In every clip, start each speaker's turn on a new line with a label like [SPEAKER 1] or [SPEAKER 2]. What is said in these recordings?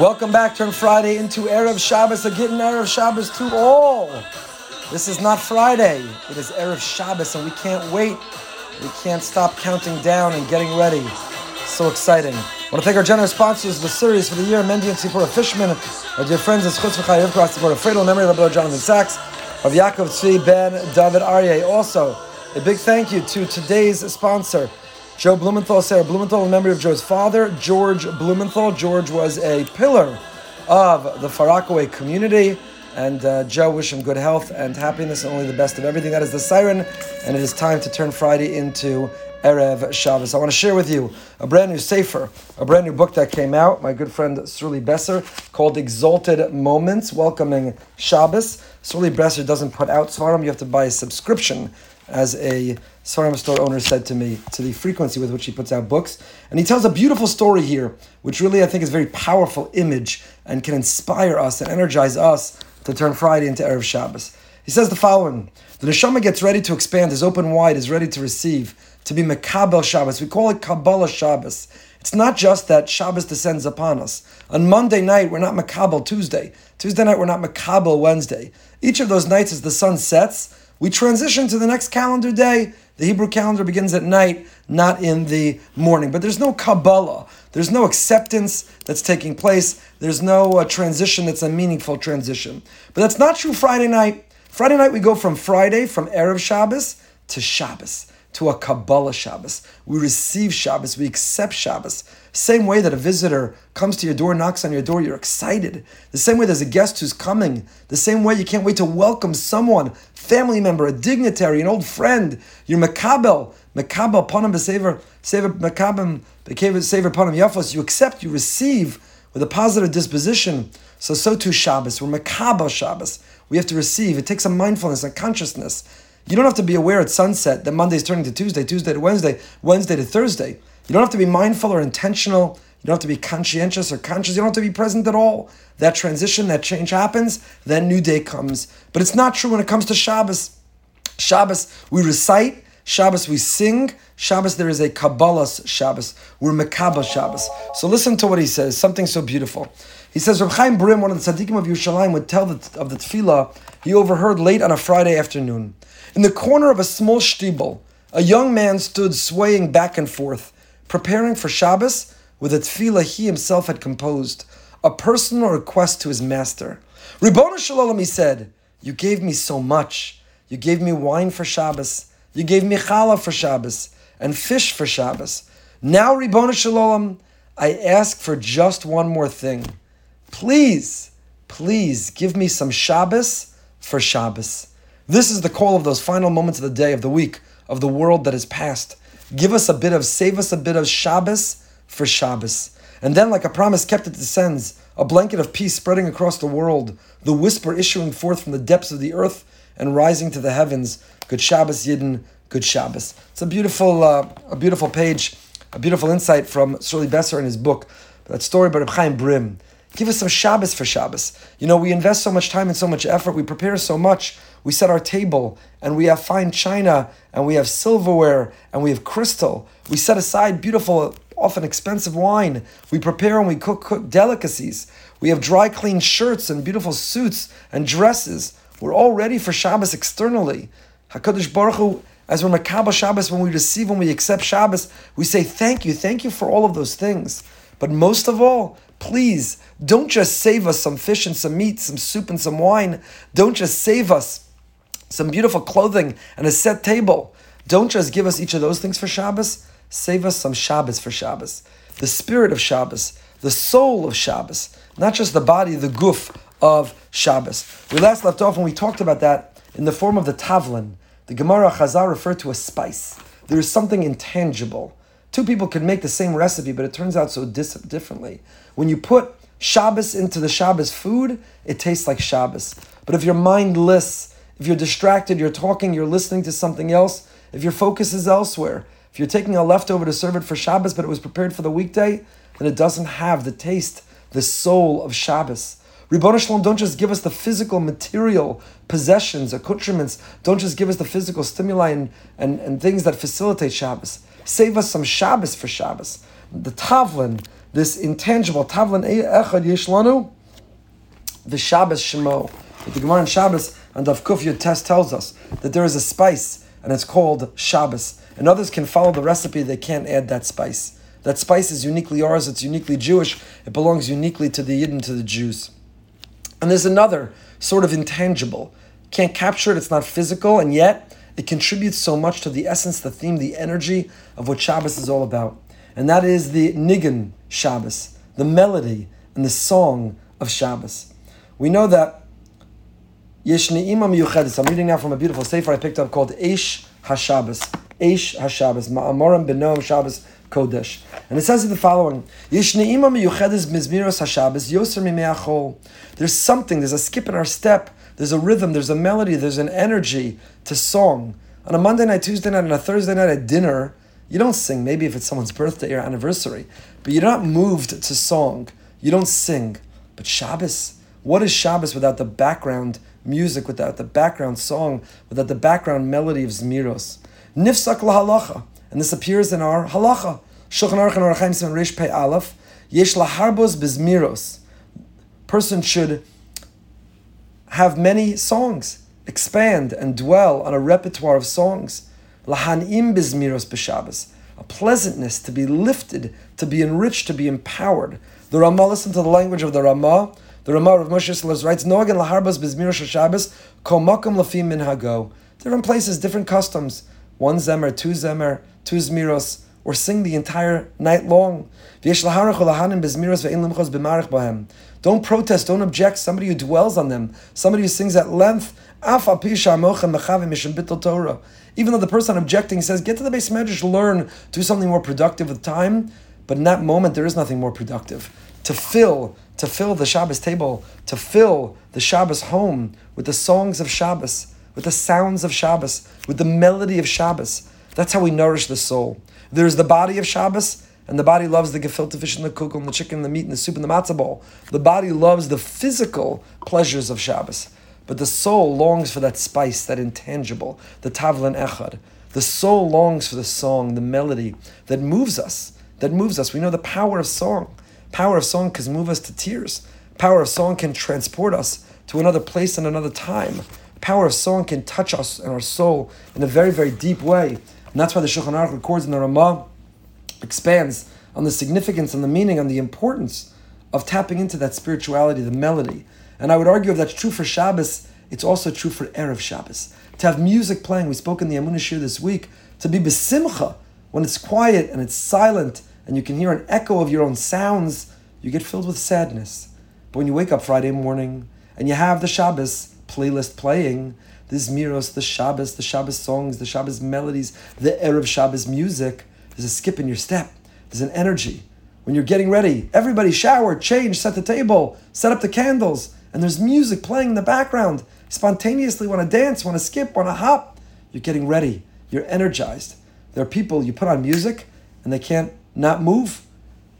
[SPEAKER 1] Welcome back. Turn Friday into Erev Shabbos. A getting Erev Shabbos to all. This is not Friday. It is Erev Shabbos, and we can't wait. We can't stop counting down and getting ready. So exciting. I want to thank our generous sponsors of the series for the year, Mendy and Tzipora Fishman, our dear friends at Schutz V'chai Yivkar, Tzipora Fredel, memory of Rabbi Jonathan Sacks, of Yaakov Tzvi Ben David Aryeh. Also, a big thank you to today's sponsor, Joe Blumenthal, Sarah Blumenthal, in memory of Joe's father, George Blumenthal. George was a pillar of the Far Rockaway community. And uh, Joe, wish him good health and happiness and only the best of everything. That is the siren, and it is time to turn Friday into Erev Shabbos. I want to share with you a brand new Sefer, a brand new book that came out. My good friend Srully Besser called Exalted Moments, welcoming Shabbos. Srully Besser doesn't put out Seforim, you have to buy a subscription as a Seforim store owner said to me, to the frequency with which he puts out books. And he tells a beautiful story here, which really I think is very powerful image and can inspire us and energize us to turn Friday into Erev Shabbos. He says the following The neshama gets ready to expand, is open wide, is ready to receive, to be Mekabel Shabbos. We call it Kabbalah Shabbos. It's not just that Shabbos descends upon us. On Monday night, we're not Makabel Tuesday. Tuesday night, we're not Makabel Wednesday. Each of those nights, as the sun sets, we transition to the next calendar day. The Hebrew calendar begins at night, not in the morning. But there's no Kabbalah. There's no acceptance that's taking place. There's no uh, transition that's a meaningful transition. But that's not true Friday night. Friday night, we go from Friday, from Erev Shabbos to Shabbos, to a Kabbalah Shabbos. We receive Shabbos, we accept Shabbos. Same way that a visitor comes to your door, knocks on your door, you're excited. The same way there's a guest who's coming. The same way you can't wait to welcome someone, family member, a dignitary, an old friend. You're Makabel, Makabel Panam Besever, Sever Makabem, Sever Panam Yafos. You accept, you receive with a positive disposition. So, so too Shabbos. We're Makabel Shabbos. We have to receive. It takes a mindfulness, a consciousness. You don't have to be aware at sunset that Monday is turning to Tuesday, Tuesday to Wednesday, Wednesday to Thursday. You don't have to be mindful or intentional. You don't have to be conscientious or conscious. You don't have to be present at all. That transition, that change happens, then new day comes. But it's not true when it comes to Shabbos. Shabbos, we recite. Shabbos, we sing. Shabbos, there is a Kabbalah Shabbos. We're Mekabah Shabbos. So listen to what he says, something so beautiful. He says, Reb Chaim Brim, one of the tzaddikim of Yerushalayim, would tell the, of the tefillah he overheard late on a Friday afternoon. In the corner of a small shtibel, a young man stood swaying back and forth preparing for Shabbos with a tefillah he himself had composed, a personal request to his master. Ribbona Shalom, he said, You gave me so much. You gave me wine for Shabbos. You gave me challah for Shabbos and fish for Shabbos. Now, Ribbona Shalom, I ask for just one more thing. Please, please give me some Shabbos for Shabbos. This is the call of those final moments of the day, of the week, of the world that is past. Give us a bit of, save us a bit of Shabbos for Shabbos. And then, like a promise kept, it descends, a blanket of peace spreading across the world, the whisper issuing forth from the depths of the earth and rising to the heavens. Good Shabbos, Yidden, good Shabbos. It's a beautiful, uh, a beautiful page, a beautiful insight from Srully Besser in his book. That story about Reb Chaim Brim. Give us some Shabbos for Shabbos. You know, we invest so much time and so much effort. We prepare so much. We set our table and we have fine china and we have silverware and we have crystal. We set aside beautiful, often expensive wine. We prepare and we cook, cook delicacies. We have dry, clean shirts and beautiful suits and dresses. We're all ready for Shabbos externally. Hakadosh Baruch Hu, as we're Makabah Shabbos, when we receive, when we accept Shabbos, we say thank you, thank you for all of those things. But most of all, please don't just save us some fish and some meat, some soup and some wine. Don't just save us some beautiful clothing and a set table. Don't just give us each of those things for Shabbos. Save us some Shabbos for Shabbos. The spirit of Shabbos, the soul of Shabbos, not just the body, the guf of Shabbos. We last left off when we talked about that in the form of the tavlin. The Gemara Chazar referred to a spice. There is something intangible Two people can make the same recipe, but it turns out so dis- differently. When you put Shabbos into the Shabbos food, it tastes like Shabbos. But if you're mindless, if you're distracted, you're talking, you're listening to something else, if your focus is elsewhere, if you're taking a leftover to serve it for Shabbos, but it was prepared for the weekday, then it doesn't have the taste, the soul of Shabbos. Ribbon Shalom, don't just give us the physical, material possessions, accoutrements. Don't just give us the physical stimuli and, and, and things that facilitate Shabbos. Save us some Shabbos for Shabbos. The Tavlin, this intangible tavlan eh, echad yishlanu, the Shabbos Shemo. The Gemara in Shabbos and Daf Kuf test tells us that there is a spice and it's called Shabbos. And others can follow the recipe; they can't add that spice. That spice is uniquely ours. It's uniquely Jewish. It belongs uniquely to the Yidden, to the Jews. And there's another sort of intangible. Can't capture it. It's not physical, and yet it contributes so much to the essence, the theme, the energy of what Shabbos is all about. And that is the nigun Shabbos, the melody and the song of Shabbos. We know that Yeshne'ima Miyuchedis. I'm reading now from a beautiful sefer I picked up called Eish HaShabbos. Eish HaShabbos. Ma'amorim Benoam Shabbos Kodesh. And it says the following: Yeshne'ima Miyuchedis Mizmiros HaShabbos Yoser Mimeachol. There's something, there's a skip in our step, there's a rhythm, there's a melody, there's an energy to song. On a Monday night, Tuesday night, and a Thursday night at dinner, you don't sing, maybe if it's someone's birthday or anniversary, but you're not moved to song. You don't sing. But Shabbos, what is Shabbos without the background music, without the background song, without the background melody of Zmiros? Nifsak lahalacha. And this appears in our halacha. Shulchan Aruch and Orach Chaim Simon Rish Pei Aleph. Yesh laharbos bezmiros. Person should have many songs, expand and dwell on a repertoire of songs. Lahanim bezmiros b'Shabbos. A pleasantness to be lifted, to be enriched, to be empowered. The Ramah, listen to the language of the Ramah. The Ramah of Moshe Slez writes, Noagan laharbas bezmiros Shabbos, kol makom lafim min hago. Different places, different customs. One zemer, two zemer, two zmiros, or sing the entire night long. Don't protest, don't object. Somebody who dwells on them, somebody who sings at length. Even though the person objecting says, get to the beis medrash, learn, do something more productive with time. But in that moment, there is nothing more productive. To fill, to fill the Shabbos table, to fill the Shabbos home with the songs of Shabbos, with the sounds of Shabbos, with the melody of Shabbos. That's how we nourish the soul. There's the body of Shabbos, and the body loves the gefilte fish and the and the chicken, and the meat and the soup and the matzah ball. The body loves the physical pleasures of Shabbos. But the soul longs for that spice, that intangible, the tavlan echad. The soul longs for the song, the melody that moves us, that moves us. We know the power of song. Power of song can move us to tears. Power of song can transport us to another place and another time. Power of song can touch us and our soul in a very, very deep way. And that's why the Shulchan Aruch records in the Ramah, expands on the significance and the meaning and the importance of tapping into that spirituality, the melody. And I would argue if that's true for Shabbos, it's also true for Erev Shabbos. To have music playing, we spoke in the Amunah Shir this week, to be besimcha, when it's quiet and it's silent and you can hear an echo of your own sounds, you get filled with sadness. But when you wake up Friday morning and you have the Shabbos playlist playing, the Zmiros, the Shabbos, the Shabbos songs, the Shabbos melodies, the Erev Shabbos music, there's a skip in your step. There's an energy. When you're getting ready, everybody shower, change, set the table, set up the candles, and there's music playing in the background. Spontaneously want to dance, want to skip, want to hop. You're getting ready. You're energized. There are people you put on music and they can't not move.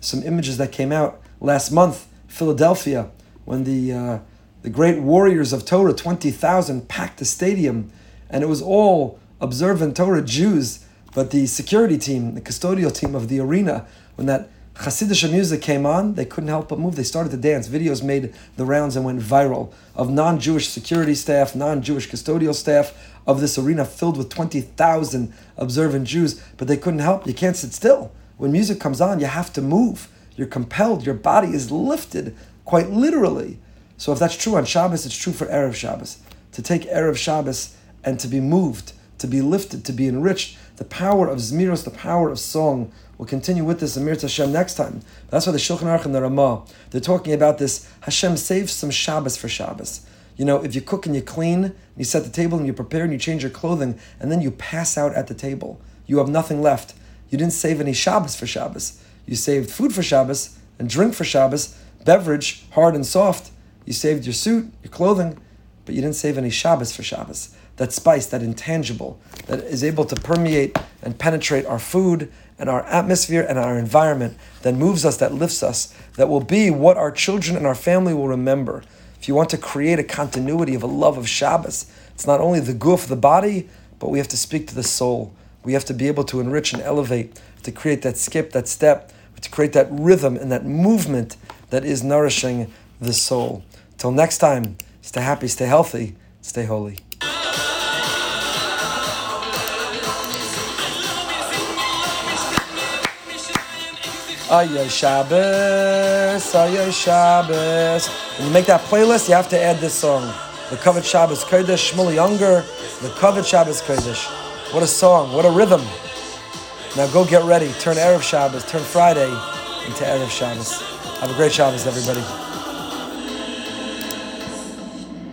[SPEAKER 1] Some images that came out last month, Philadelphia, when the uh, the great warriors of Torah, 20,000, packed the stadium, and it was all observant Torah Jews. But the security team, the custodial team of the arena, when that Hasidic music came on, they couldn't help but move. They started to dance. Videos made the rounds and went viral of non Jewish security staff, non Jewish custodial staff of this arena filled with 20,000 observant Jews, but they couldn't help. You can't sit still. When music comes on, you have to move. You're compelled. Your body is lifted, quite literally. So if that's true on Shabbos, it's true for Erev Shabbos. To take Erev Shabbos and to be moved, to be lifted, to be enriched. The power of Zmiros, the power of song. We'll continue with this Amir Hashem next time. That's why the Shulchan Aruch and the Ramah, they're talking about this. Hashem saves some Shabbos for Shabbos. You know, if you cook and you clean, and you set the table and you prepare and you change your clothing, and then you pass out at the table, you have nothing left. You didn't save any Shabbos for Shabbos. You saved food for Shabbos and drink for Shabbos, beverage, hard and soft, you saved your suit, your clothing, but you didn't save any Shabbos for Shabbos. That spice, that intangible, that is able to permeate and penetrate our food and our atmosphere and our environment, that moves us, that lifts us, that will be what our children and our family will remember. If you want to create a continuity of a love of Shabbos, it's not only the guf, of the body, but we have to speak to the soul. We have to be able to enrich and elevate, to create that skip, that step, to create that rhythm and that movement that is nourishing the soul. Till next time, stay happy, stay healthy, stay holy. Ayoy Shabbos, Ayoy Shabbos. When you make that playlist, you have to add this song. The Covet Shabbos Kodesh, Shmueli Ungar, the Covet Shabbos Kodesh. What a song, what a rhythm. Now go get ready. Turn Erev Shabbos, turn Friday into Erev Shabbos. Have a great Shabbos, everybody.